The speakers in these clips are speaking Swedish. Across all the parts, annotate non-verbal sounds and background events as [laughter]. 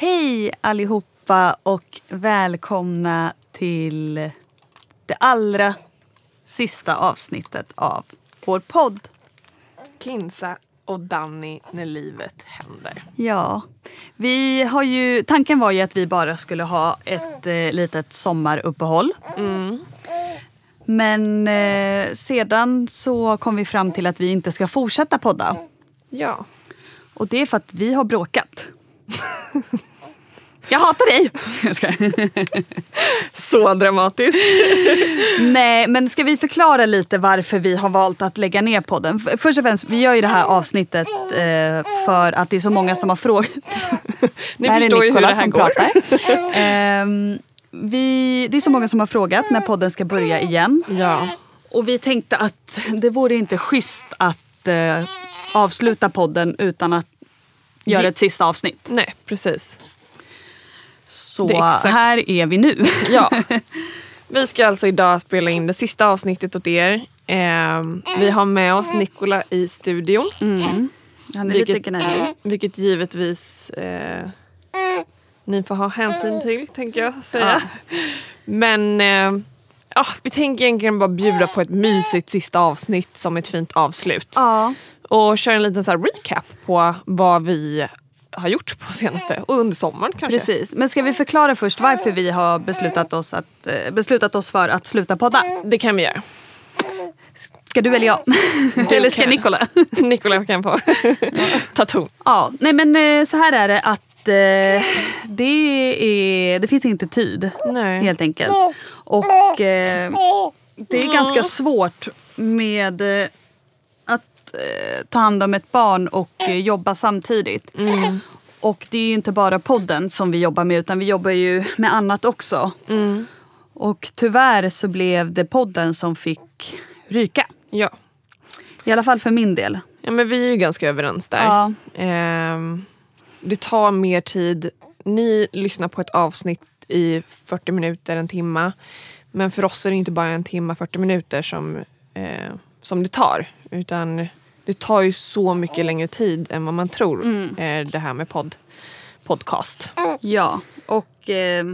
Hej allihopa och välkomna till det allra sista avsnittet av vår podd. Kinsa och Danny när livet händer. Ja, vi har ju, tanken var ju att vi bara skulle ha ett eh, litet sommaruppehåll. Men eh, sedan så kom vi fram till att vi inte ska fortsätta podda. Ja. Och det är för att vi har bråkat. [laughs] Jag hatar dig! [laughs] Så dramatiskt. [laughs] Nej, men ska vi förklara lite varför vi har valt att lägga ner podden? Först och främst, vi gör ju det här avsnittet eh, för att det är så många som har frågat. [laughs] Ni här förstår ju hur det här som går. pratar. Ehm, vi, det är så många som har frågat när podden ska börja igen. Ja. Och vi tänkte att det vore inte schysst att eh, avsluta podden utan att göra ett sista avsnitt. Nej, precis. Så här är vi nu. [laughs] Ja. Vi ska alltså idag spela in det sista avsnittet åt er. Ehm, vi har med oss Nikola i studion. Han är lite Vilket, gnällig. vilket givetvis eh, ni får ha hänsyn till, tänker jag säga. Men eh, ja, vi tänker egentligen bara bjuda på ett mysigt sista avsnitt som ett fint avslut. Ja. Och köra en liten så recap på vad vi har gjort på senaste och under sommaren kanske. Precis. Men ska vi förklara först varför vi har beslutat oss, att, eh, beslutat oss för att sluta podda? Det kan vi göra. Ska du eller jag? [laughs] eller ska. Nikola? [laughs] Nikola kan få [laughs] ta ton. ja, nej men eh, så här är det att eh, det, är, det finns inte tid Nej. helt enkelt. Och det är ganska svårt med eh, eh, ta hand om ett barn och eh, jobba samtidigt. Och det är ju inte bara podden som vi jobbar med utan vi jobbar ju med annat också. Och tyvärr så blev det podden som fick ryka. Ja. I alla fall för min del. ja, men vi är ju ganska överens där. Ja. Ehm, det tar mer tid. Ni lyssnar på ett avsnitt i 40 minuter, en timma. Men för oss är det inte bara en timma, 40 minuter som, eh, som det tar. Utan det tar ju så mycket längre tid än vad man tror. Eh, det här med podd, podcast. Ja, och eh,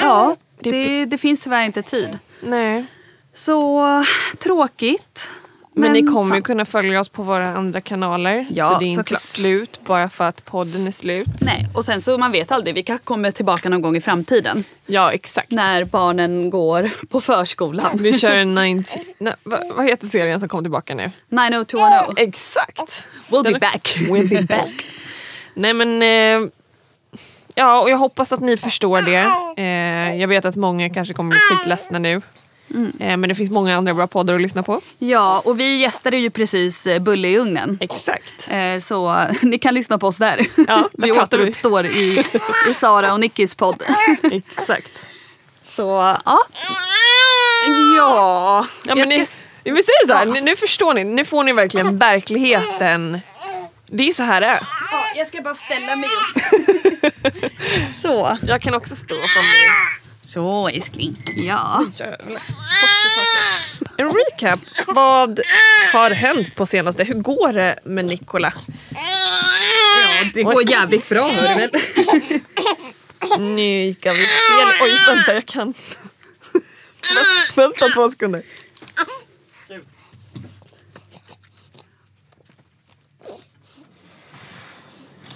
ja, det, det finns tyvärr inte tid. Nej. Så tråkigt. Men, ni kommer ju kunna följa oss på våra andra kanaler. Ja, så det är inte slut bara för att podden är slut. Nej, och sen så man vet aldrig, vi kanske kommer tillbaka någon gång i framtiden. Ja, exakt. När barnen går på förskolan. Vi kör en [laughs] 90... Nej, vad, vad heter serien som kom tillbaka nu? 90210. [laughs] Exakt! We'll be back. [laughs] We'll be back. Nej men... Eh, ja, och jag hoppas att ni förstår det. Eh, jag vet att många kanske kommer bli skitledsna nu. Eh, men det finns många andra bra poddar att lyssna på. Ja, och vi gästade ju precis eh, Bulle i ugnen. Exakt. Eh, Så [laughs] ni kan lyssna på oss där. Ja, [laughs] vi pratar vi. återuppstår i, i Sara och Nickis podd. [laughs] Exakt. Så ja. Ja, Ja, men ni- ska, Vi säger så här, nu, nu förstår ni, nu får ni verkligen verkligheten. Det är ju så här det är. Ja, jag ska bara ställa mig upp. Så. Jag kan också stå från mig. Så älskling. Ja. En recap. Vad har hänt på senaste? Hur går det med Nikola? ja, det går jävligt bra hör du väl. Nu ska vi se. Oj, vänta jag kan. vänta två sekunder.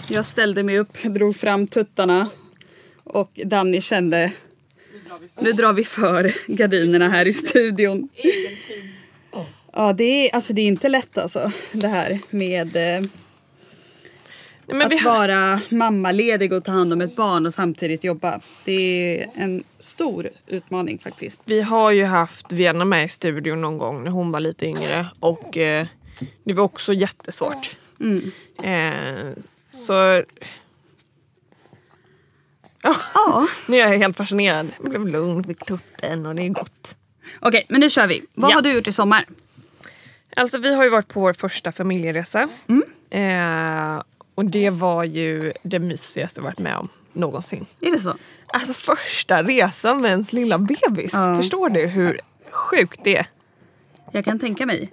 Jag ställde mig upp, drog fram tuttarna och Danny kände nu drar vi för gardinerna här i studion. Ja, det är, alltså, det är inte lätt alltså det här med eh, Nej, att vara mammaledig och ta hand om ett barn och samtidigt jobba. Det är en stor utmaning faktiskt. vi har ju haft Vienna med i studion någon gång när hon var lite yngre och eh, det var också jättesvårt. Eh, så... Ja, nu är jag helt fascinerad. Jag blev lugn, fick tutten och det är gott. Okej, men nu kör vi. Vad Ja. har du gjort i sommar? Alltså vi har ju varit på vår första familjeresa. Eh, och det var ju det mysigaste jag varit med om någonsin. Är det så? Alltså första resan med ens lilla bebis. Ja. Förstår du hur sjukt det är? Jag kan tänka mig.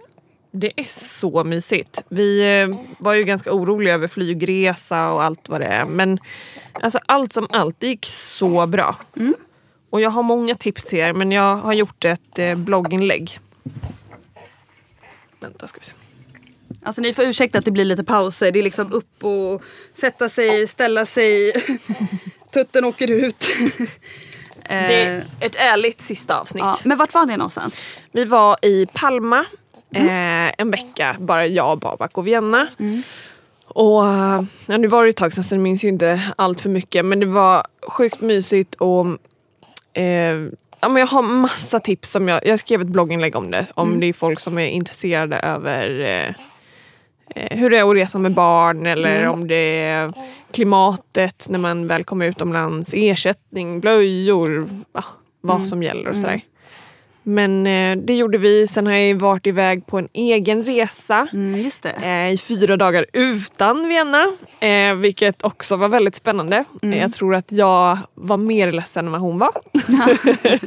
Det är så mysigt. Vi eh, var ju ganska oroliga över flygresa och allt vad det är. Men alltså, allt som allt, det gick så bra. Och jag har många tips till er men jag har gjort ett eh, blogginlägg. Vänta ska vi se. Alltså ni får ursäkta att det blir lite pauser. Det är liksom upp och sätta sig, ställa sig. [laughs] Tutten åker ut. Det är ett ärligt sista avsnitt. ja. Men vart var ni någonstans? Vi var i Palma eh, en vecka, bara jag, Babak och Vienna. Och eh, ja, nu var det ett tag sedan så jag minns ju inte allt för mycket men det var sjukt mysigt och eh, ja, men jag har massa tips. Som jag, jag skrev ett blogginlägg om det. Om det är folk som är intresserade över eh, eh, hur det är att resa med barn eller om det är klimatet när man väl kommer utomlands, ersättning, blöjor, ja, vad som gäller och sådär. Men eh, det gjorde vi. Sen har jag varit iväg på en egen resa Mm, eh, i fyra dagar utan Vienna. Eh, vilket också var väldigt spännande. Mm. Jag tror att jag var mer ledsen än vad hon var. [laughs]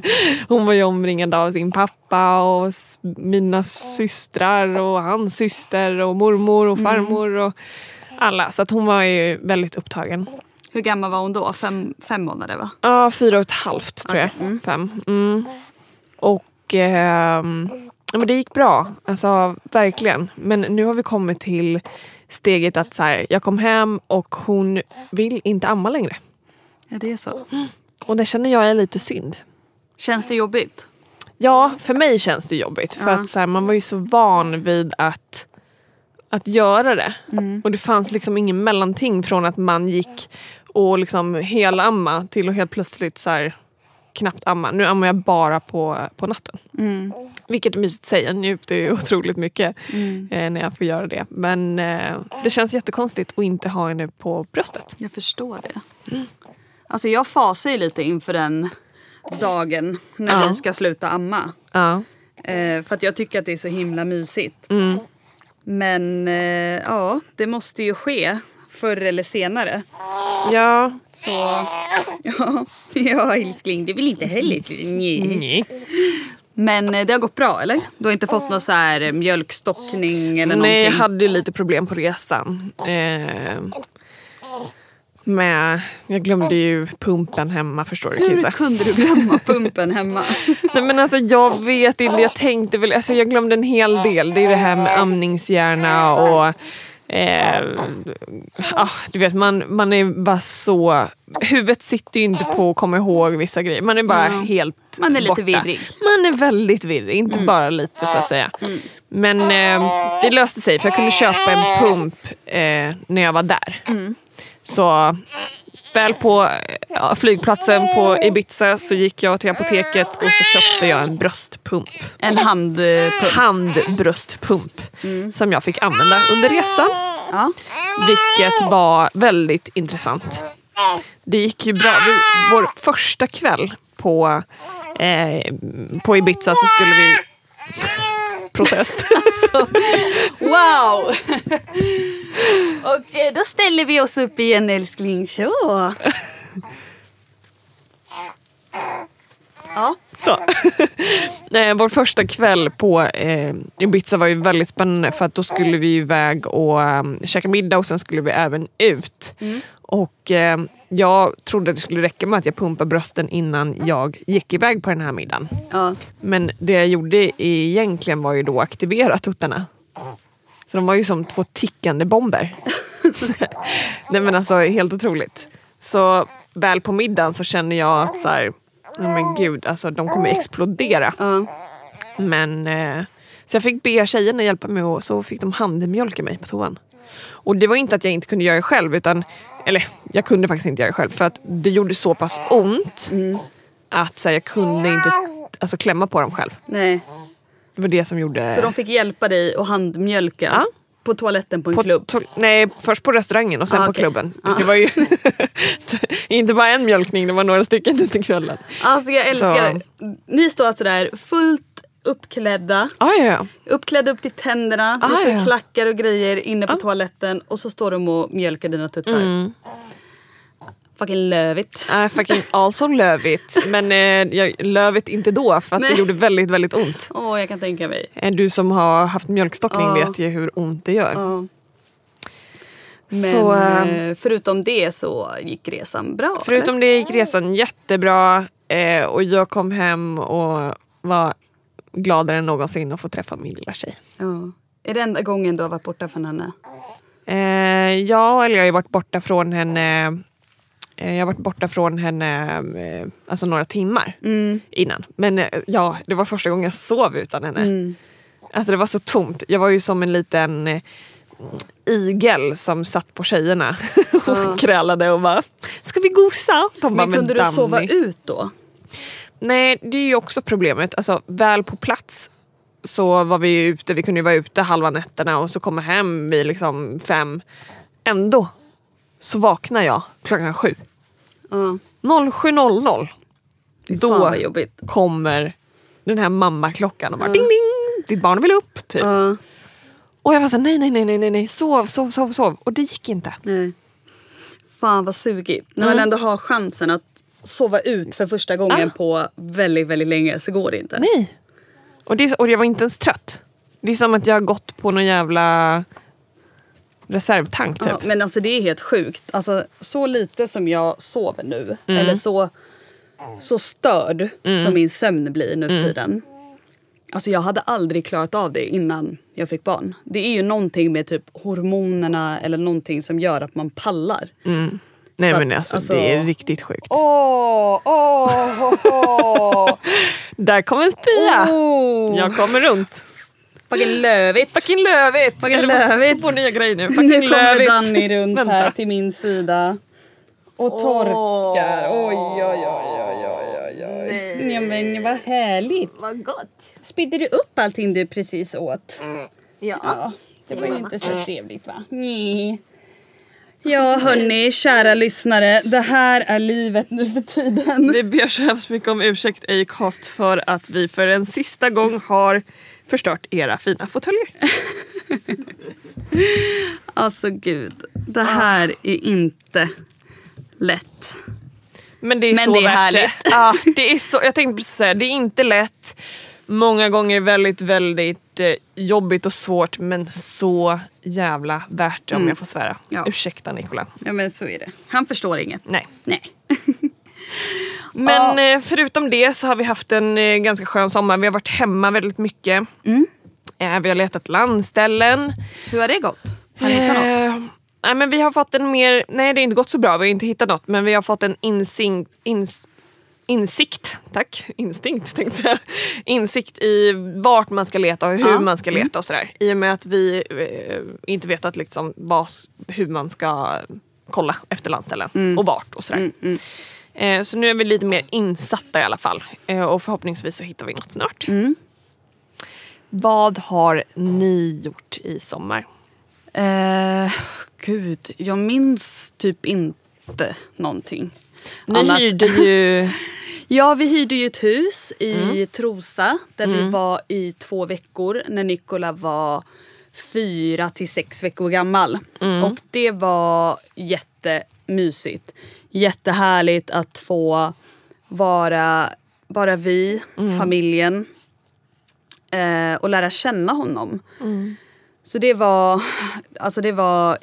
[laughs] hon var ju omringad av sin pappa och mina systrar och hans syster och mormor och Mm. farmor och alla. Så att hon var ju väldigt upptagen. Hur gammal var hon då? Fem, fem månader va? Ja, fyra och ett halvt tror jag. Fem. Mm. Och ja, men det gick bra. Alltså verkligen. Men nu har vi kommit till steget att så här, jag kom hem och hon vill inte amma längre. Ja det är så. Och det känner jag är lite synd. Känns det jobbigt? Ja, för mig känns det jobbigt. För Ja. att så här, man var ju så van vid att, att göra det. Och det fanns liksom ingen mellanting från att man gick och liksom helamma till att helt plötsligt så här, knappt amma. Nu ammar jag bara på, på natten. Vilket är mysigt att säga, jag njuter ju otroligt mycket eh, när jag får göra det. Men eh, det känns jättekonstigt att inte ha henne på bröstet. Jag förstår det. Alltså jag fasar ju lite inför den dagen när Ja. vi ska sluta amma. Ja. Eh, för att jag tycker att det är så himla mysigt. Mm. Men eh, ja, det måste ju ske förr eller senare. Ja. Så ja, [laughs] ja älskling, det vill inte heller. Nej. Men eh, det har gått bra eller? Du har inte fått någon så här eh, mjölkstockning eller Nej, jag någonting? hade ju lite problem på resan. Eh, med, jag glömde ju pumpen hemma förstår du Hur Kisa. kunde du glömma pumpen hemma? [laughs] Nej, men alltså, jag vet inte, jag tänkte väl, alltså, jag glömde en hel del. Det är det här med amningshjärna och eh, ah, du vet man, man är bara så, huvudet sitter ju inte på att komma ihåg vissa grejer. Man är bara helt Man är lite borta. virrig. Man är väldigt virrig, inte bara lite så att säga. Men eh, det löste sig för jag kunde köpa en pump eh, när jag var där. Så väl på ja, flygplatsen på Ibiza så gick jag till apoteket och så köpte jag en bröstpump. En handpump. Handbröstpump som jag fick använda under resan. Ja. Vilket var väldigt intressant. Det gick ju bra. Vi, vår första kväll på, eh, på Ibiza så skulle vi... protest. [laughs] Alltså, wow! Och eh, då ställer vi oss upp igen älskling. Så. Ja. Så. [laughs] Eh, Vår första kväll på eh, Ibiza var ju väldigt spännande för att då skulle vi iväg och um, käka middag och sen skulle vi även ut. Och eh, jag trodde det skulle räcka med att jag pumpade brösten innan jag gick iväg på den här middagen. ja. Men det jag gjorde egentligen var ju då att aktivera tuttarna. Så de var ju som två tickande bomber. [laughs] Nej men alltså helt otroligt. Så väl på middagen så känner jag att så här, men gud, alltså de kommer explodera. ja. Men eh, så jag fick be tjejerna hjälpa mig och så fick de handmjölka mig på toan. Och det var inte att jag inte kunde göra det själv utan, eller jag kunde faktiskt inte göra det själv för att det gjorde så pass ont att så här, jag kunde inte alltså, klämma på dem själv. Nej. Det var det som gjorde... Så de fick hjälpa dig att handmjölka Ja. på toaletten på en på klubb? to- nej, först på restaurangen och sen Ah, på klubben. Ah. Det var ju [laughs] inte bara en mjölkning, det var några stycken under kvällen. Alltså jag älskar Ni står alltså där fullt uppklädda. Ah, ja, ja. Uppklädda upp till tänderna. Det Ah, står ja. klackar och grejer inne på Ah. toaletten. Och så står de och mjölkar dina tuttar. Mm. Fucking lövigt. Uh, fucking also lövigt. [laughs] Men uh, jag, lövigt inte då för att det Nej. gjorde väldigt, väldigt ont. Åh, jag kan tänka mig. Eh, Du som har haft mjölkstockning Ja. vet ju hur ont det gör. Ja. Men Så, eh, förutom det så gick resan bra. Förutom det gick resan jättebra eh, och jag kom hem och var gladare än någonsin att få träffa min lilla tjej. Ja. Är det enda gången du har varit borta från henne? Eh, ja, eller jag har varit borta från henne eh, jag har varit borta från henne eh, alltså några timmar Mm. innan. Men eh, ja, det var första gången jag sov utan henne. Mm. Alltså det var så tomt. Jag var ju som en liten igel som satt på tjejerna [laughs] och krälade och bara Ska vi gosa? De bara, Men kunde du Danny." sova ut då? Nej, det är ju också problemet. Alltså, väl på plats så var vi ju ute, vi kunde ju vara ute halva nätterna och så komma hem vid liksom fem. Ändå så vaknar jag klockan sju. Ja. 07.00. Fy Då kommer den här mammaklockan och bara ding ding, ditt barn vill upp. Typ. Ja. Och jag var såhär, nej nej nej nej nej nej, sov sov sov sov. Och det gick inte. Nej. Fan vad sugigt. När man ändå har chansen att sova ut för första gången Ah. på väldigt, väldigt länge så går det inte. Nej. Och, det, är så- och jag var inte ens trött. Det är som att jag har gått på någon jävla reservtank typ. Ja, men alltså det är helt sjukt. Alltså, så lite som jag sover nu, Mm. eller så, så störd som min sömn blir nu Mm. för tiden. Alltså jag hade aldrig klarat av det innan jag fick barn. Det är ju någonting med typ hormonerna eller någonting som gör att man pallar. Nej men alltså, alltså- det är riktigt sjukt. Åh, åh, åh, [laughs] Där kom en spya! åh. Jag kommer runt. Fucking lövigt. Fucking lövigt! Fucking lövigt. Få nya grejer nu. Fucking Nu kommer lövigt. Danny runt Vänta. här till min sida. Och torkar. Oj, oj, oj, oj, oj, oj, oj. Ja, men vad härligt. Vad gott. Spydde du upp allting du precis åt? Ja. Ja, det var ju inte så trevligt va? Nej. Ja hörni, kära lyssnare. Det här är livet nu för tiden. Vi ber så hemskt mycket om ursäkt Acast för att vi för en sista gång har förstört era fina fåtöljer. [laughs] Alltså gud, det här är inte lätt. Men det är Men så det är värt härligt. det. Ja, det är så, jag tänkte precis säga, det är inte lätt. Många gånger väldigt, väldigt eh, jobbigt och svårt men så jävla värt det om jag får svära. Mm. Ja. Ursäkta Nikola. Ja men så är det. Han förstår inget. Nej. Nej. [laughs] Men eh, förutom det så har vi haft en eh, ganska skön sommar. Vi har varit hemma väldigt mycket. Mm. Eh, vi har letat landställen. Hur har det gått? Har ni hittat något? Eh, nej, men vi har fått en mer, nej det har inte gått så bra, vi har inte hittat något men vi har fått en insing, ins, insikt, tack, instinkt tänkte jag. Insikt i vart man ska leta och hur Ja. man ska leta och sådär. I och med att vi eh, inte vetat liksom vad, hur man ska kolla efter landställen och vart och sådär. Eh, så nu är vi lite mer insatta i alla fall eh, och förhoppningsvis så hittar vi något snart. Vad har ni gjort i sommar? Eh, gud, jag minns typ inte någonting. Ni Annat- hyrde ju... [laughs] Ja, vi hyrde ju ett hus i Trosa där vi var i två veckor när Nikola var fyra till sex veckor gammal. Och det var jättemysigt. Jättehärligt att få vara bara vi, familjen eh, och lära känna honom. Så det var, alltså det var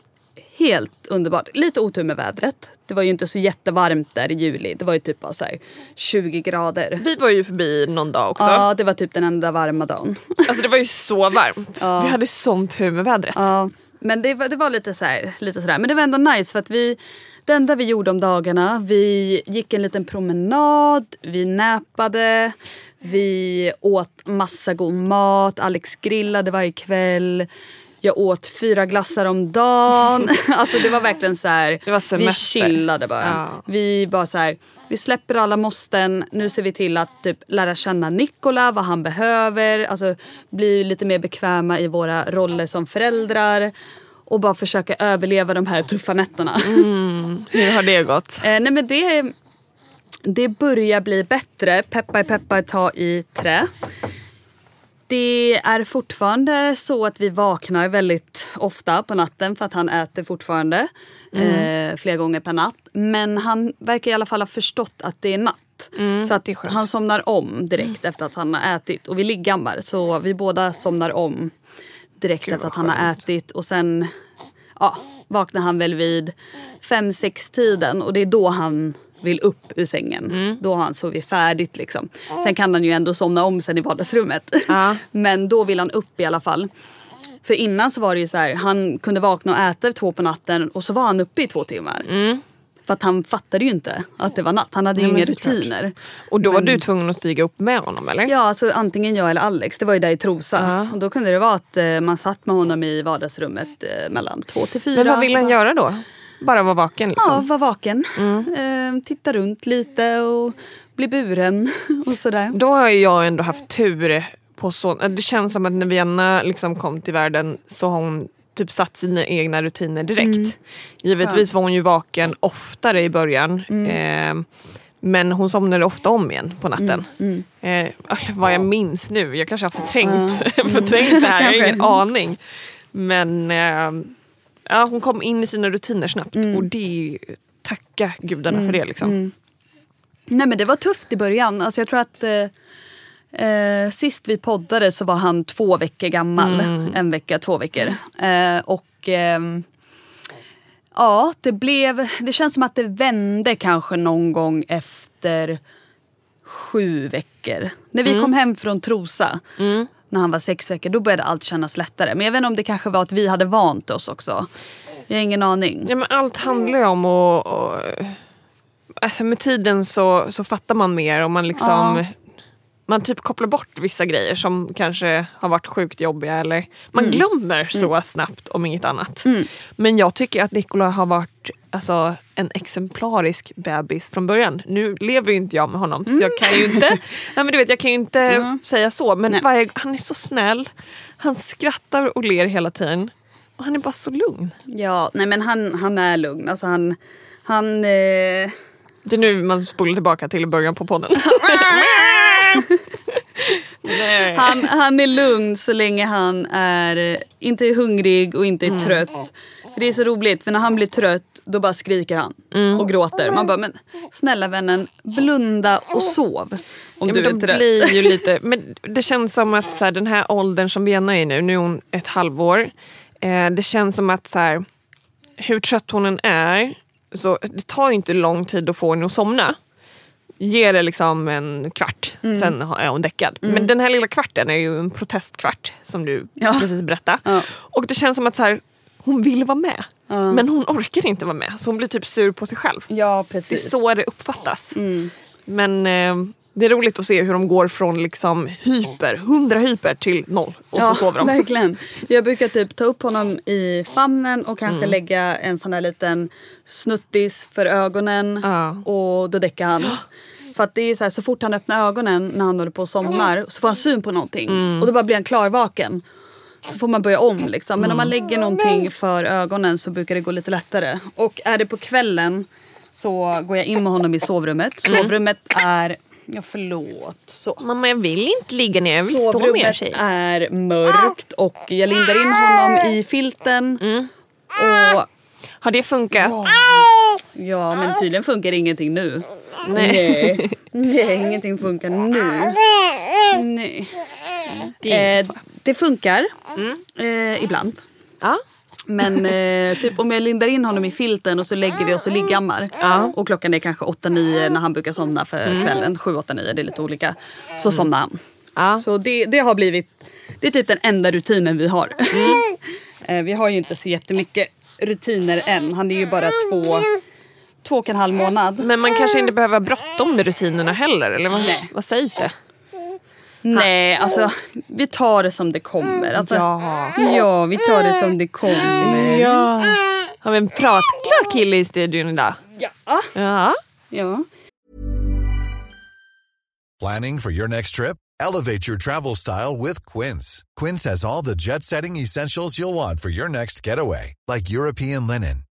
helt underbart. Lite otur med vädret. Det var ju inte så jättevarmt där i juli. Det var ju typ bara så här 20 grader. Vi var ju förbi någon dag också. Ja, det var typ den enda varma dagen. Alltså det var ju så varmt. Ja. Vi hade sånt tur med vädret. Ja, men det var, det var lite, så här, lite sådär. Men det var ändå nice för att vi, det enda vi gjorde om dagarna, vi gick en liten promenad, vi näpade, vi åt massa god mat, Alex grillade varje kväll. Jag åt fyra glassar om dagen. [laughs] [laughs] alltså det var verkligen så här. Det var vi chillade bara. Ja. Vi bara så här, vi släpper alla måsten. Nu ser vi till att typ lära känna Nikola, vad han behöver. Alltså bli lite mer bekväma i våra roller som föräldrar. Och bara försöka överleva de här tuffa nätterna. Hur har det gått? [laughs] Eh, nej men det, det börjar bli bättre. Peppa i peppa ta i trä. Det är fortfarande så att vi vaknar väldigt ofta på natten för att han äter fortfarande eh, flera gånger per natt. Men han verkar i alla fall ha förstått att det är natt. så att han somnar om direkt efter att han har ätit. Och vi liggammar så vi båda somnar om direkt Gud, efter att han har ätit. Och sen ja, vaknar han väl vid fem sex tiden och det är då han vill upp ur sängen. Mm. Då har han sovit färdigt liksom. Sen kan han ju ändå somna om sen i vardagsrummet. Ja. [laughs] Men då vill han upp i alla fall. För innan så var det ju så här, han kunde vakna och äta två på natten och så var han uppe i två timmar. För att han fattade ju inte att det var natt. Han hade ju Mm. Nej, men inga rutiner. Och då var du tvungen att stiga upp med honom eller? Ja, alltså antingen jag eller Alex. Det var ju där i Trosa. Ja. Och då kunde det vara att eh, man satt med honom i vardagsrummet eh, mellan två till fyra. Men vad vill han göra då? Bara vara vaken liksom? Ja, var vaken. Eh, titta runt lite och bli buren [laughs] och sådär. Då har jag ändå haft tur på så... Det känns som att när Vienna liksom kom till världen så har hon typ satt sina egna rutiner direkt. Givetvis var hon ju vaken oftare i början. Eh, men hon somnade ofta om igen på natten. Eh, vad jag minns nu, jag kanske har förträngt, [laughs] förträngt det här, jag har [laughs] ingen aning. Men eh, ja, hon kom in i sina rutiner snabbt och det tacka gudarna för det. Liksom. Nej men det var tufft i början. Alltså jag tror att eh, eh, sist vi poddade så var han två veckor gammal. En vecka, två veckor. Eh, och ehm, ja, det blev... Det känns som att det vände kanske någon gång efter sju veckor. När vi kom hem från Trosa. När han var sex veckor, då började allt kännas lättare. Men jag vet inte om det kanske var att vi hade vant oss också. Jag har ingen aning. Ja, men allt handlar ju om att... att alltså med tiden så, så fattar man mer och man liksom... Ja. Man typ kopplar bort vissa grejer som kanske har varit sjukt jobbiga. Eller man Mm. glömmer så snabbt om inget annat. Men jag tycker att Nikola har varit alltså, en exemplarisk bebis från början. Nu lever ju inte jag med honom så jag kan ju inte, [laughs] nej, men du vet, jag kan inte säga så. Men varje, han är så snäll. Han skrattar och ler hela tiden. Och han är bara så lugn. Ja, nej men han, han är lugn. Alltså han... han eh, Det är nu man spolar tillbaka till början på podden. [laughs] [laughs] Han, han är lugn så länge han är inte är hungrig och inte är trött. För Det är så roligt för när han blir trött då bara skriker han och gråter. Man bara men snälla vännen blunda och sov om Ja, du men är trött. blir ju [laughs] lite, men det känns som att så här, den här åldern som Vienna är nu, nu är hon ett halvår. Eh, det känns som att så här, hur trött hon än är, så det tar ju inte lång tid att få henne att somna. Ge det liksom en kvart, Mm. sen är hon däckad. Men den här lilla kvarten är ju en protestkvart som du Ja. precis berättade. Ja. Och det känns som att så här, hon vill vara med. Ja. Men hon orkar inte vara med, så hon blir typ sur på sig själv. Ja Det är precis. så det uppfattas. Mm. Men eh, det är roligt att se hur de går från liksom hyper, 100 hyper till noll. Och ja, så sover de. verkligen. Jag brukar typ ta upp honom i famnen och kanske Mm. lägga en sån här liten snuttis för ögonen. Ja. Och då däckar han. [gasps] För att det är så, här, så fort han öppnar ögonen när han håller på och somnar så får han syn på någonting. Mm. Och då bara blir han klarvaken. Så får man börja om liksom. Men om man Mm. lägger någonting för ögonen så brukar det gå lite lättare. Och är det på kvällen så går jag in med honom i sovrummet. Mm. Sovrummet är Ja, förlåt. Så. Mamma jag vill inte ligga ner, jag vill stå med Sovrummet tjej. är mörkt och jag lindar in honom i filten. Mm. Och Har det funkat? Ja, men tydligen funkar ingenting nu. Nej. Nej, [laughs] ingenting funkar nu. Nej. Det- Eh, det funkar Mm. eh, ibland. Ja. Men eh, typ om jag lindar in honom i filten och så lägger vi oss och liggammar. Ja. Och klockan är kanske 8-9 när han brukar somna för kvällen. 7-8-9, det är lite olika. Så somnar han. Ja. Så det, det har blivit, det är typ den enda rutinen vi har. [laughs] Eh, vi har ju inte så jättemycket rutiner än. Han är ju bara två, två och en halv månad. Men man kanske inte behöver ha bråttom med rutinerna heller, eller vad, vad sägs det? Nej, alltså vi tar det som det kommer. Alltså, Ja. ja, vi tar det som det kommer. Ja. Har vi en pratglad kille i studion idag? Ja. Ja. ja. Planning for your next trip? Elevate your travel style with Quince. Quince has all the jet setting essentials you'll want for your next getaway, like European linen,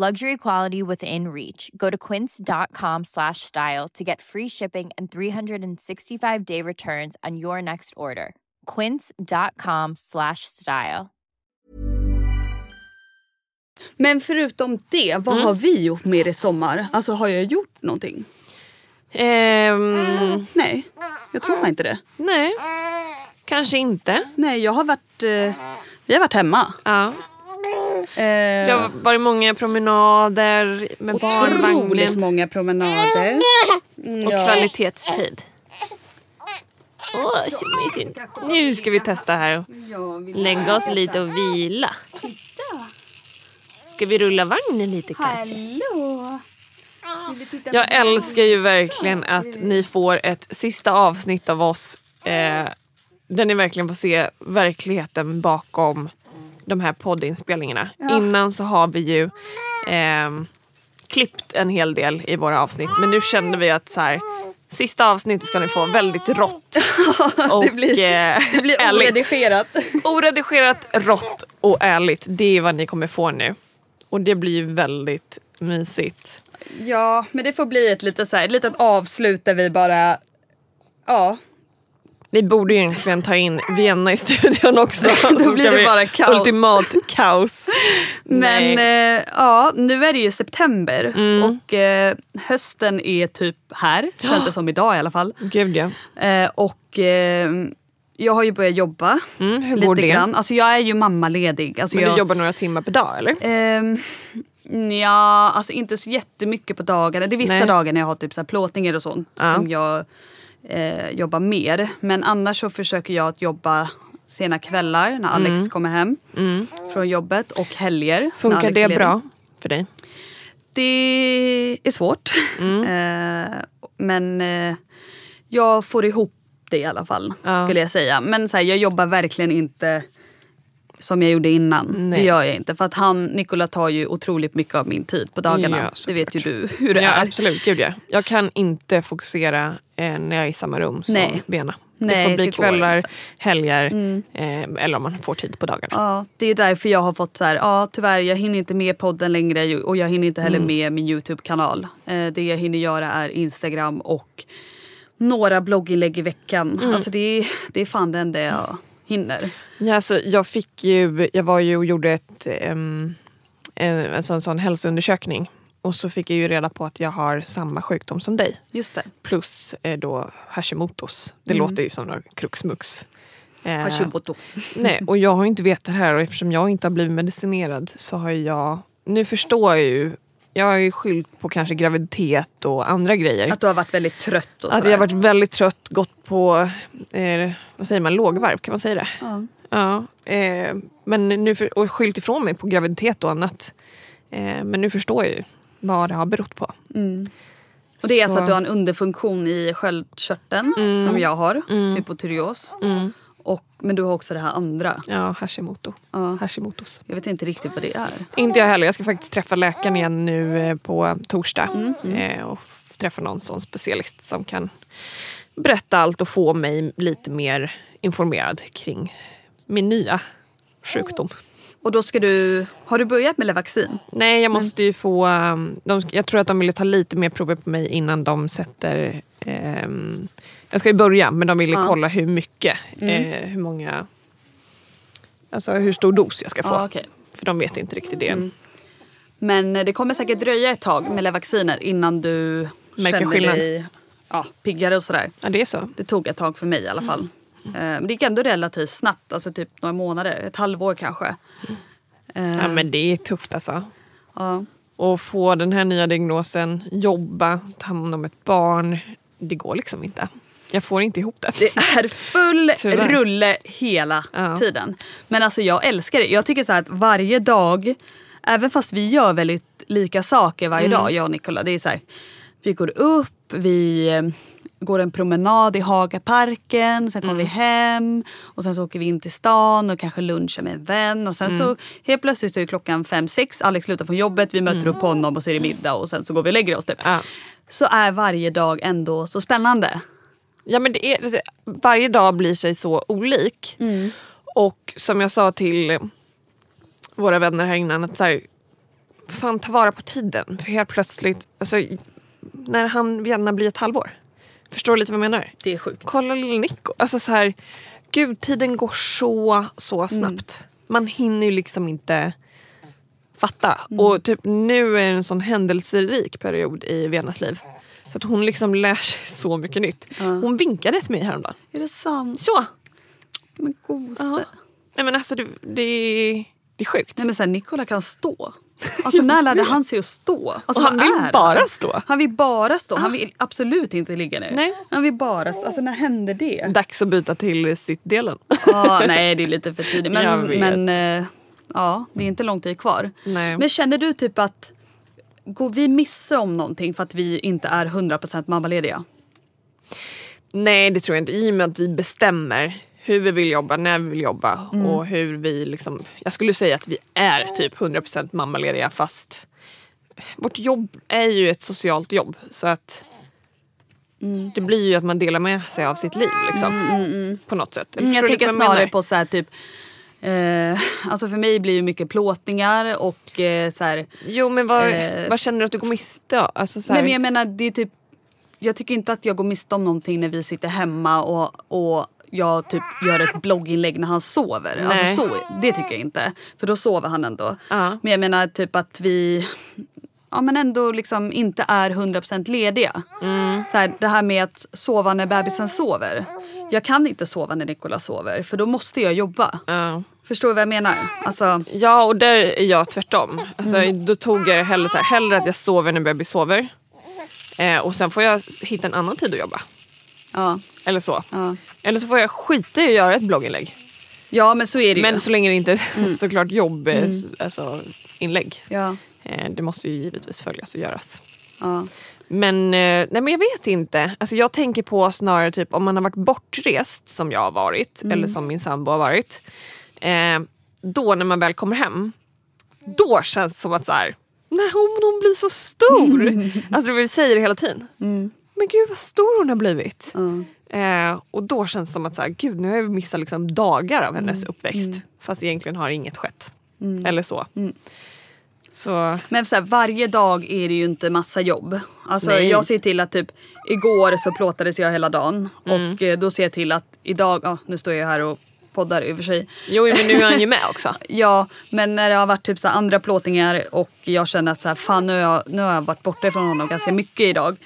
Luxury quality within reach. Go to quince.com slash style to get free shipping and 365 day returns on your next order. Quince.com slash style. Men förutom det, vad Mm. har vi gjort mer i sommar? Alltså har jag gjort någonting? Ehm, Nej, jag tror fan inte det. nej, kanske inte. Nej, jag har varit... Eh, vi har varit hemma. Ja. Eh, Det har varit många promenader med otroligt barnvagnen många promenader. Mm, och ja. kvalitetstid. Åh, så mysigt. Nu ska vi testa här och lägga oss lite och vila. Ska vi rulla vagnen lite kanske? Hallå! Jag älskar ju verkligen att ni får ett sista avsnitt av oss eh, där ni verkligen får se verkligheten bakom de här poddinspelningarna. Innan så har vi ju ehm, klippt en hel del i våra avsnitt men nu kände vi att så här, sista avsnittet ska ni få väldigt rått [laughs] och Det blir- eh, Det blir ärligt. oredigerat. Oredigerat, rått och ärligt. Det är vad ni kommer få nu. Och det blir ju väldigt mysigt. Ja, men det får bli ett litet, så här, ett litet avslut där vi bara... Ja, Vi borde ju egentligen ta in Vienna i studion också. [laughs] Då blir det bara kaos. Ultimat kaos. Men eh, ja, nu är det ju september Mm. och eh, hösten är typ här. Känns det [gasps] som idag i alla fall. Gud ja. Eh, och eh, jag har ju börjat jobba Mm, hur lite går det? grann. Alltså jag är ju mammaledig. Alltså Men jag, du jobbar några timmar per dag eller? Ehm, ja, alltså inte så jättemycket på dagarna. Det är vissa Nej. dagar när jag har typ så här plåtningar och sånt Ja. som jag eh, jobbar mer. Men annars så försöker jag att jobba sena kvällar när Alex Mm. kommer hem från jobbet och helger. Funkar det bra för dig? Det är svårt. Mm. [laughs] Eh, men eh, jag får ihop det i alla fall Ja. skulle jag säga. Men så här, jag jobbar verkligen inte som jag gjorde innan. Nej. Det gör jag inte. För att han, Nikola tar ju otroligt mycket av min tid på dagarna. Ja, det vet ju du hur det ja, är. Absolut, gud ja. Jag kan inte fokusera eh, när jag är i samma rum som Nej. Bena. Nej, det får bli det kvällar, helger eh, eller om man får tid på dagarna. Ja, det är därför jag har fått så här, ja tyvärr jag hinner inte med podden längre och jag hinner inte Mm. heller med min Youtube-kanal. Eh, det jag hinner göra är Instagram och några blogginlägg i veckan. Mm. Alltså det är, det är fan det enda jag hinner. Ja, alltså, jag fick ju, jag var ju och gjorde ett, ehm, en, en sån, sån hälsoundersökning. Och så fick jag ju reda på att jag har samma sjukdom som dig. Just det. Plus eh, då Hashimotos. Det Mm. låter ju som några kruxmux. Eh, Hashimoto. Nej, och jag har ju inte vetat det här och eftersom jag inte har blivit medicinerad så har jag... Nu förstår jag ju. Jag har ju skyllt på kanske graviditet och andra grejer. Att du har varit väldigt trött och Att sådär. jag har varit väldigt trött, gått på, eh, vad säger man, lågvarv, kan man säga det? Ja. Ja, eh, men nu för, och skyllt ifrån mig på graviditet och annat. Eh, men nu förstår jag ju vad det har berott på. Mm. Och det är Så- alltså att du har en underfunktion i sköldkörteln Mm. som jag har, Mm. hypotyreos. Mm. Och, men du har också det här andra. Ja, Hashimoto. Ja. Hashimotos. Jag vet inte riktigt vad det är. Inte jag heller. Jag ska faktiskt träffa läkaren igen nu eh, på torsdag. Mm. Eh, och träffa någon sån specialist som kan berätta allt och få mig lite mer informerad kring min nya sjukdom. Och då ska du, har du börjat med Levaxin? Nej, jag måste ju få... um, De, jag tror att de ville ta lite mer prover på mig innan de sätter... ehm, jag ska ju börja, men de ville Ja. kolla hur mycket. Mm. Eh, hur många... Alltså hur stor dos jag ska få. Ja, okej. För de vet inte riktigt det. Mm. Men eh, det kommer säkert dröja ett tag med Levaxiner innan du Märker känner skillnad. dig ja, piggare och sådär. Ja, det är så. Det tog ett tag för mig i alla fall. Eh, Men det gick ändå relativt snabbt, alltså typ några månader, ett halvår kanske. Eh, Ja, men det är tufft alltså. ja. Och få den här nya diagnosen, jobba, ta hand om ett barn. Det går liksom inte. Jag får inte ihop det. Det är full [laughs] Tyvärr. rulle hela Ja. tiden. Men alltså jag älskar det. Jag tycker så att varje dag, även fast vi gör väldigt lika saker varje Mm. dag, jag och Nicola. Det är så här, vi går upp, vi eh, går en promenad i Hagaparken, sen kommer Mm. vi hem och sen så åker vi in till stan och kanske lunchar med en vän. Och sen Mm. så helt plötsligt så är klockan fem, sex, Alex slutar från jobbet, vi möter upp honom och så är det middag och sen så går vi och lägger oss. Typ. Mm. Ja. Så är varje dag ändå så spännande. Ja, men det är, varje dag blir sig så olik. Mm. Och som jag sa till våra vänner här innan, att så här, fan ta vara på tiden. För helt plötsligt, alltså, när han Vienna blir ett halvår. Förstår du lite vad jag menar? Det är sjukt. Kolla lilla Nico. Alltså så här, gud tiden går så, så snabbt. Man hinner ju liksom inte fatta. Och typ nu är det en sån händelserik period i Viennas liv. Så att hon liksom lär sig så mycket nytt. Hon vinkade till mig häromdagen. Är det sant? Så! Men gose. Ja. Nej men alltså det, det, är- det är sjukt. Nej men sen Nikola kan stå. Alltså när lärde han sig att stå? Alltså, Och han vill bara han. stå. Han vill bara stå. Han vill absolut inte ligga ner. Nej. Han vill bara stå. Alltså när hände det? Dags att byta till sittdelen. Ja, nej det är lite för tidigt. Men, [laughs] men eh, ja, det är inte lång tid kvar. Nej. Men känner du typ att går vi miste om någonting för att vi inte är 100% mammalediga? Nej det tror jag inte. I och med att vi bestämmer hur vi vill jobba, när vi vill jobba Mm. och hur vi liksom... Jag skulle säga att vi är typ 100% mammalediga fast vårt jobb är ju ett socialt jobb så att Mm. det blir ju att man delar med sig av sitt liv liksom. På något sätt. Mm, jag tänker snarare menar? på så här typ eh, Alltså för mig blir det mycket plåtningar och eh, så här, Jo men vad, Eh, vad känner du att du går miste om? Alltså, så här, Nej men jag menar det är typ Jag tycker inte att jag går miste om någonting när vi sitter hemma och, och jag typ gör ett blogginlägg när han sover. Nej. Alltså så, det tycker jag inte. För då sover han ändå. Ja. Men jag menar typ att vi ja, men ändå liksom inte är 100% lediga. Mm. Så här, det här med att sova när bebisen sover. Jag kan inte sova när Nikola sover för då måste jag jobba. Ja. Förstår du vad jag menar? Alltså, Ja, och där är jag tvärtom. Alltså, Då tog jag hellre, så här, hellre att jag sover när bebis sover. Eh, och sen får jag hitta en annan tid att jobba. Ja, Eller så. ja. Eller så får jag skita i att göra ett blogginlägg. ja men så är det ju. Men så länge det inte är [laughs] såklart jobb, eh, alltså, inlägg. Ja, Eh, det måste ju givetvis följas och göras. ja. Men, eh, nej, men jag vet inte. Alltså, jag tänker på snarare typ om man har varit bortrest som jag har varit. Eller som min sambo har varit. Eh, då när man väl kommer hem. Då känns det som att så här, när hon, hon blir så stor. [laughs] Alltså vi säger det hela tiden. Men gud vad stor hon har blivit. Eh, och då känns det som att så här, gud, nu har jag missat liksom dagar av hennes uppväxt. Fast egentligen har inget skett. Eller så. Så Men så här, varje dag är det ju inte massa jobb. Alltså, Nej. jag ser till att typ igår så plåtades jag hela dagen. Mm. Och eh, då ser jag till att idag, ja, nu står jag här och poddar i och för sig. Jo men nu är han ju med [laughs] också. Ja, men när det har varit typ så andra plåtningar och jag känner att så här, fan nu har, jag, nu har jag varit borta från honom ganska mycket idag.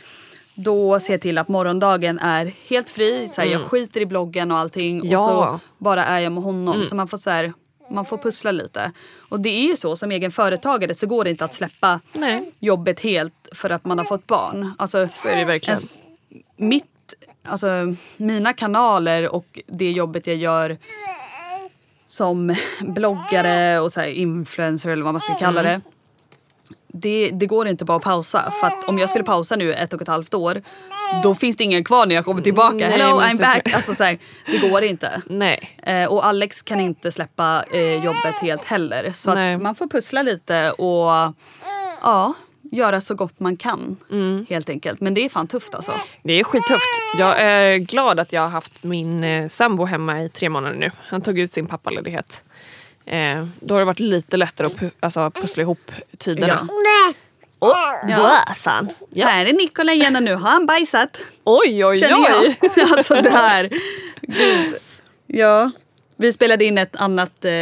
Då jag till att morgondagen är helt fri. Så här, Jag skiter i bloggen och allting. Mm. Ja. Mm. Och så bara är jag med honom. Så man får så här, man får pussla lite. Och det är ju så, som egen företagare så går det inte att släppa Nej. jobbet helt för att man har fått barn. Alltså, Så är det verkligen. en- mitt, alltså, mina kanaler och det jobbet jag gör som bloggare och så influencer eller vad man ska kalla det. Det, det går inte bara att pausa. För att om jag skulle pausa nu ett och ett halvt år då finns det ingen kvar när jag kommer tillbaka. Nej, Hello I'm så- back. Alltså, så här, det går inte. Nej. Eh, och Alex kan inte släppa eh, jobbet helt heller. Så man får pussla lite och ja, göra så gott man kan. Mm. Helt enkelt. Men det är fan tufft alltså. Det är skittufft. Jag är glad att jag har haft min eh, sambo hemma i tre månader nu. Han tog ut sin pappaledighet. Eh, då har det varit lite lättare att pu- alltså, pussla ihop tiderna. Ja. Bösan! Ja. Här är Nikola igen och nu har han bajsat. Oj, oj, Känner oj! jag. [laughs] alltså det här. Gud. Ja. Vi spelade in ett annat, eh,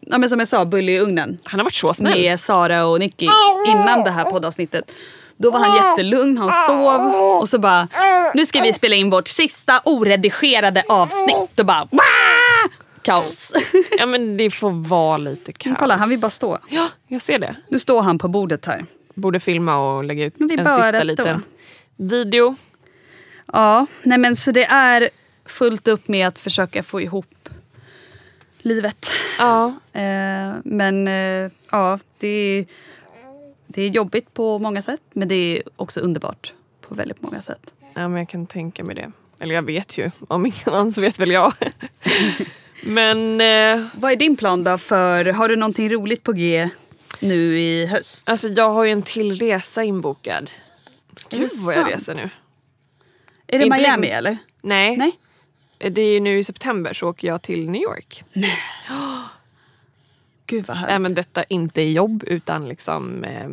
ja, men som jag sa, Bully i ugnen. Han har varit så snäll. Med Sara och Nicky innan det här poddavsnittet. Då var han jättelugn, han sov och så bara nu ska vi spela in vårt sista oredigerade avsnitt och bara Wah! Kaos. Ja men det får vara lite kaos. Kolla han vill bara stå. Ja, jag ser det. Nu står han på bordet här. Borde filma och lägga ut Men en sista liten video. Ja, nej men så det är fullt upp med att försöka få ihop livet. Ja. Eh, men eh, ja, det är, det är jobbigt på många sätt. Men det är också underbart på väldigt många sätt. ja, men jag kan tänka mig det. Eller jag vet ju. Om ingen annan så vet väl jag. [laughs] men eh, Vad är din plan då? för Har du någonting roligt på G nu i höst? alltså jag har ju en till resa inbokad. Gud vad jag sant? reser nu. Är det Inte Miami in- eller? Nej. Nej. Det är ju nu i september så åker jag till New York. Gud vad härligt. Även detta inte är jobb utan liksom eh,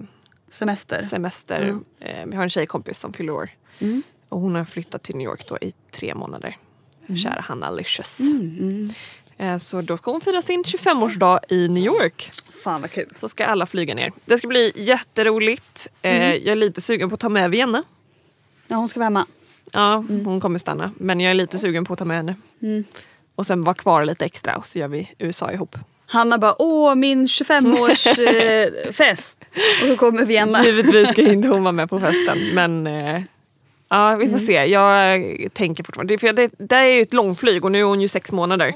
Semester. semester. Eh, vi har en tjejkompis som fyller år. Mm. Och hon har flyttat till New York då i tre månader. Mm. Kära Hanna Licious. Eh, så då ska hon fira sin 25-årsdag i New York. Fan vad kul. Så ska alla flyga ner. Det ska bli jätteroligt. Eh, Mm. Jag är lite sugen på att ta med Vienna. Ja, hon ska vara hemma. Ja, Mm. hon kommer stanna. Men jag är lite sugen på att ta med henne. Och sen vara kvar lite extra och så gör vi USA ihop. Hanna bara, åh min 25-årsfest. Eh, fest. och så kommer Vienna. Givetvis ska inte hon vara med på festen. Men eh, ja, vi får Mm. se. Jag eh, tänker fortfarande. Det, för det, det är ju ett långflyg och nu är hon ju sex månader.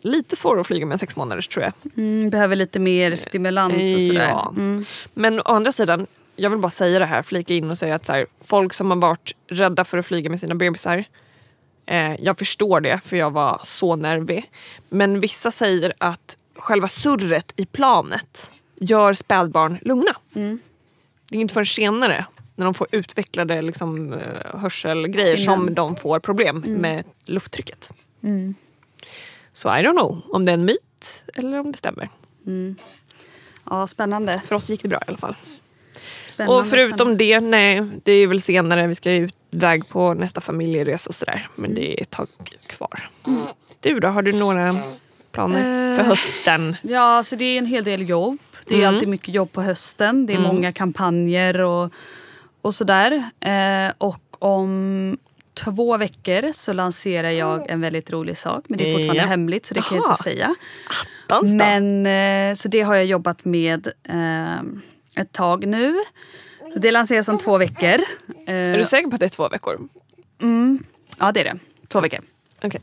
Lite svårare att flyga med sex månaders tror jag. Mm, behöver lite mer stimulans och sådär. Ja. Mm. Men å andra sidan, jag vill bara säga det här, flika in och säga att så här, folk som har varit rädda för att flyga med sina bebisar. Eh, jag förstår det för jag var så nervig. Men vissa säger att själva surret i planet gör spädbarn lugna. Det är inte förrän senare när de får utvecklade liksom, eh, hörselgrejer Sinnen. som de får problem med lufttrycket. Så I don't know om det är en myt eller om det stämmer. Ja, spännande. För oss gick det bra i alla fall. spännande och förutom spännande. det, nej, det är väl senare. Vi ska iväg på nästa familjeresa och sådär. Men det är ett tag kvar. Du då, har du några planer för Eh, hösten? Ja, alltså det är en hel del jobb. Det är Mm. alltid mycket jobb på hösten. Det är Mm. många kampanjer och, och sådär. Eh, och om två veckor så lanserar jag en väldigt rolig sak. Men det är fortfarande Ja. hemligt så det kan jag inte säga. Då? Men, eh, så det har jag jobbat med eh, ett tag nu. Så det lanseras om två veckor. Eh, Är du säker på att det är två veckor? Mm, ja det är det. Två veckor. Okej.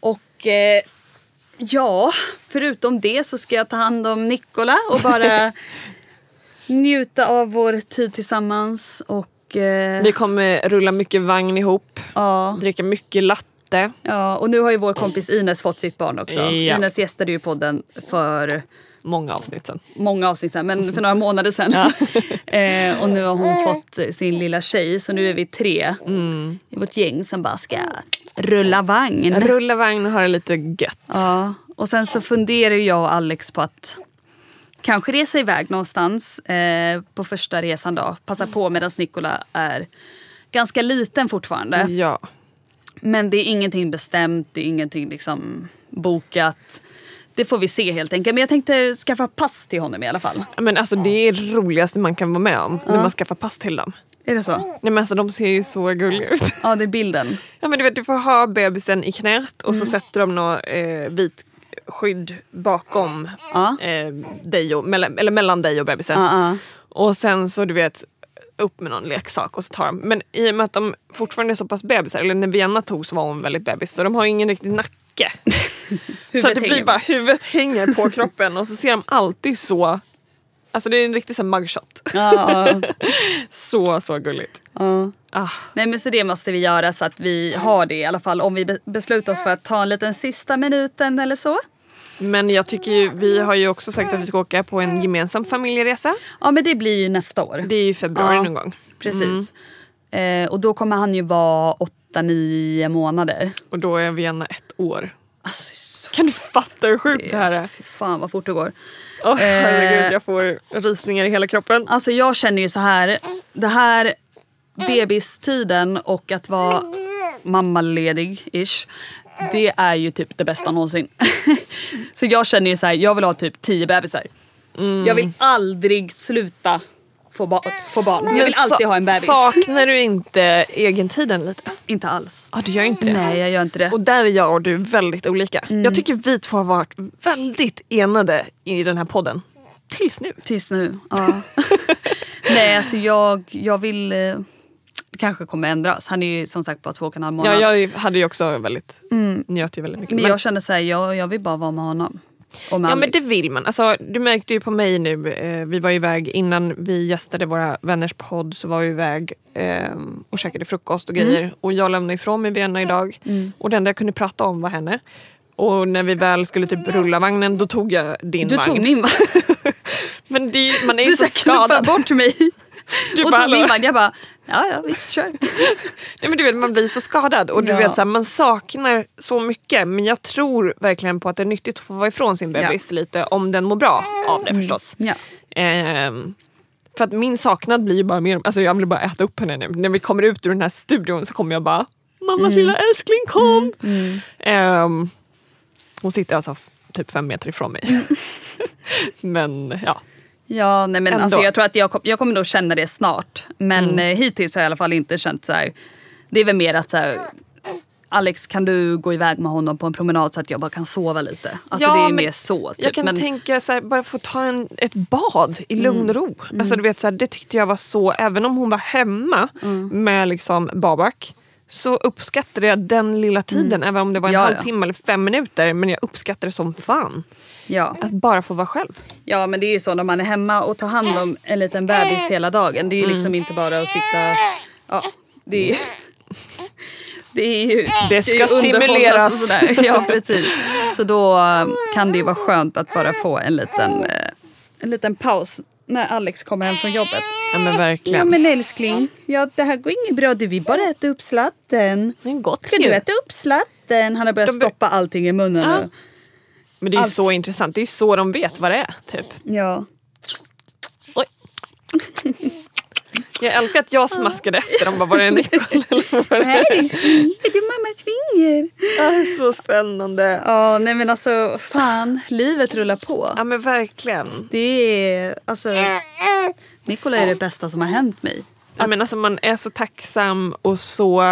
Och eh, ja, förutom det så ska jag ta hand om Nikola och bara [laughs] njuta av vår tid tillsammans. Och, eh, Vi kommer rulla mycket vagn ihop, ja, dricka mycket latte. ja, och nu har ju vår kompis Ines fått sitt barn också. Ja. Ines gästade ju podden för Många avsnitt sen. många avsnitt sedan, men för några månader sedan. [laughs] [laughs] eh, och nu har hon fått sin lilla tjej, så nu är vi tre i vårt gäng som bara ska rulla vagn. Rulla vagn och ha det lite gött. Ja, och sen så funderar jag och Alex på att kanske resa iväg någonstans eh, på första resan då. Passa på medan Nikola är ganska liten fortfarande. Ja. Men det är ingenting bestämt, det är ingenting liksom bokat. Det får vi se helt enkelt. Men jag tänkte skaffa pass till honom i alla fall. Men alltså det är det roligaste man kan vara med om. När man skaffar pass till dem. Är det så? Nej men alltså de ser ju så gulliga ut. Ja, det är bilden. Ja men du vet du får ha bebisen i knät och så sätter de något eh, vit skydd bakom Ja. eh, dig och, mellan, eller mellan dig och bebisen. Ja. Och sen så du vet upp med någon leksak och så tar de. Men i och med att de fortfarande är så pass bebisar, eller när Vienna tog så var hon väldigt bebis, så de har ingen riktig nacke. [laughs] så det blir bara huvudet hänger på [laughs] kroppen och så ser de alltid så Alltså det är en riktig så här mugshot. Ja, ja, [laughs] Så så gulligt. ja. Ah. Nej men så det måste vi göra så att vi har det i alla fall om vi be- beslutar oss för att ta en liten sista minuten eller så. Men jag tycker ju, vi har ju också sagt att vi ska åka på en gemensam familjeresa. Ja men det blir ju nästa år. Det är ju februari Ja. någon gång. Precis. Eh, och då kommer han ju vara 8-9 månader. Och då är Vienna ett år. Alltså, så Kan du fatta hur sjukt det här är? Alltså, fy fan vad fort det går. Åh herregud, Eh. jag får rysningar i hela kroppen. Alltså jag känner ju så här. Det här bebistiden och att vara mammaledig-ish. Det är ju typ det bästa någonsin. [laughs] så jag känner ju så här, jag vill ha typ 10 bebisar. Jag vill aldrig sluta få, ba- få barn. Jag vill Men alltid ha en bebis. Saknar du inte egentiden lite? Inte alls. Ja, du gör inte det. Nej jag gör inte det. Och där är jag och du väldigt olika. Jag tycker vi två har varit väldigt enade i den här podden. Tills nu. Tills nu. Ja. [laughs] Nej alltså jag, jag vill... Eh, kanske kommer ändras. Han är ju som sagt bara två och en halv månad. Ja, jag hade ju också väldigt, njöt ju väldigt mycket. Men jag känner så här, jag, jag vill bara vara med honom. Och med Ja men Alex. det vill man. Alltså, du märkte ju på mig nu, eh, vi var iväg innan vi gästade våra vänners podd så var vi iväg eh, och käkade frukost och grejer. Och jag lämnade ifrån mig Vienna idag. Och det enda jag kunde prata om var henne. Och när vi väl skulle typ rulla vagnen då tog jag din Du vagn. tog min vagn. [laughs] Men det man är ju Du så så knuffade skadad. bort mig. [laughs] Du och bara, tog min vagn. Jag bara, ja ja visst kör. [laughs] Nej, men du vet, man blir så skadad och du Ja. vet, så här, man saknar så mycket. Men jag tror verkligen på att det är nyttigt att få vara ifrån sin bebis lite om den mår bra av det förstås. Ja. Ehm, för att min saknad blir ju bara mer, alltså jag vill bara äta upp henne nu. När vi kommer ut ur den här studion så kommer jag bara Mammas lilla älskling kom! Ehm, hon sitter alltså typ fem meter ifrån mig. [laughs] men ja. Ja, nej men Ändå. alltså, jag tror att jag, kom, jag kommer nog känna det snart. Men Mm. eh, hittills har jag i alla fall inte känt så här. Det är väl mer att så här, Alex kan du gå iväg med honom på en promenad så att jag bara kan sova lite. Alltså Ja, det är mer så. Typ. Jag kan men, tänka så här, bara få ta en, ett bad i lugn och ro. Mm. Alltså, du vet, så här, det tyckte jag var så, även om hon var hemma Mm. med liksom Babak så uppskattade jag den lilla tiden. Även om det var en Mm. Ja, ja. halvtimme eller fem minuter. Men jag uppskattade det som fan. Ja. Att bara få vara själv. ja men det är ju så när man är hemma och tar hand om en liten bebis hela dagen. Det är ju Mm. liksom inte bara att sitta... Ja, det är, [laughs] det är ju... Det ska underhållas stimuleras. och sådär. Ja precis. Så då eh, kan det ju vara skönt att bara få en liten, eh, en liten paus när Alex kommer hem från jobbet. Ja men Ja verkligen. men älskling, ja, det här går inget bra. Du vill bara äta upp sladden. Men gott Ska ju. du äta upp sladden? Han har börjat De stoppa allting i munnen Ja. nu. Men det är ju Allt. så intressant. Det är ju så de vet vad det är. Typ. Ja. Oj. [laughs] Jag älskar att jag smaskade efter dem. Bara, var det Nicole [laughs] eller var det... Här är du mammas finger. Ah, så spännande. Ja, nej men alltså fan, livet rullar på. Ja men verkligen. Det är, alltså, Nikola är det bästa som har hänt mig. Ja, men alltså, man är så tacksam och så...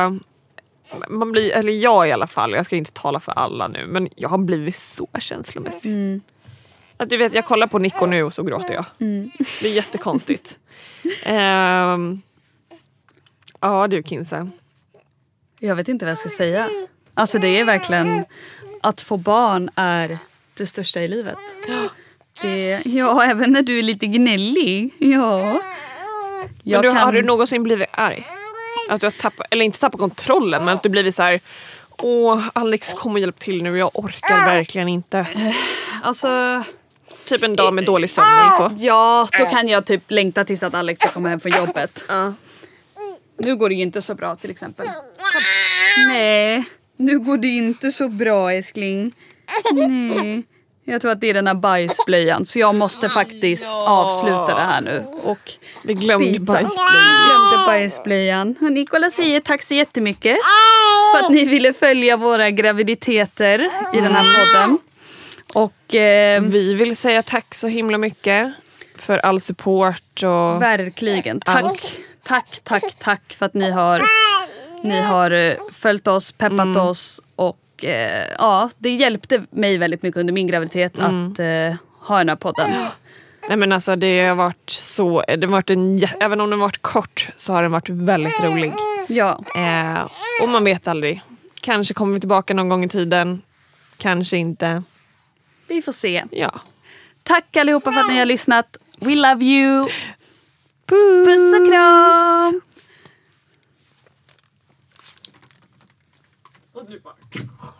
Man blir, eller jag i alla fall, jag ska inte tala för alla nu, men jag har blivit så känslomässig. Mm. Att du vet, jag kollar på Nico nu och så gråter jag. Mm. Det är jättekonstigt. Ehm, ja du Kinsa. Jag vet inte vad jag ska säga. Alltså det är verkligen, att få barn är det största i livet. Det, ja, även när du är lite gnällig. Ja. Men du, Har kan- du någonsin blivit arg? Att du har tappat, eller inte tappat kontrollen men att du blivit så här. Åh Alex kom och hjälp till nu, jag orkar verkligen inte. Alltså, Typ en dag med dålig sömn eller så. ja, då kan jag typ längta tills att Alex ska komma hem från jobbet. Ja. Nu går det ju inte så bra till exempel. Nej, nu går det inte så bra älskling. Nej. Jag tror att det är den här bajsblöjan så jag måste faktiskt avsluta det här nu. Och Vi glömde bajsblöjan. Glömde bajsblöjan. Och Nikola säger tack så jättemycket för att ni ville följa våra graviditeter i den här podden. Och eh, Vi vill säga tack så himla mycket för all support och verkligen tack, Allt. tack, tack, tack för att ni har, ni har eh, följt oss, peppat oss och eh, ja, det hjälpte mig väldigt mycket under min graviditet att eh, ha den här podden. Nej men alltså det har varit så, det har varit en, även om den varit kort så har den varit väldigt rolig. Ja, Eh, och man vet aldrig. Kanske kommer vi tillbaka någon gång i tiden. Kanske inte. vi får se. Ja. Tack allihopa för att ni har lyssnat. We love you. Puss och kram. あ。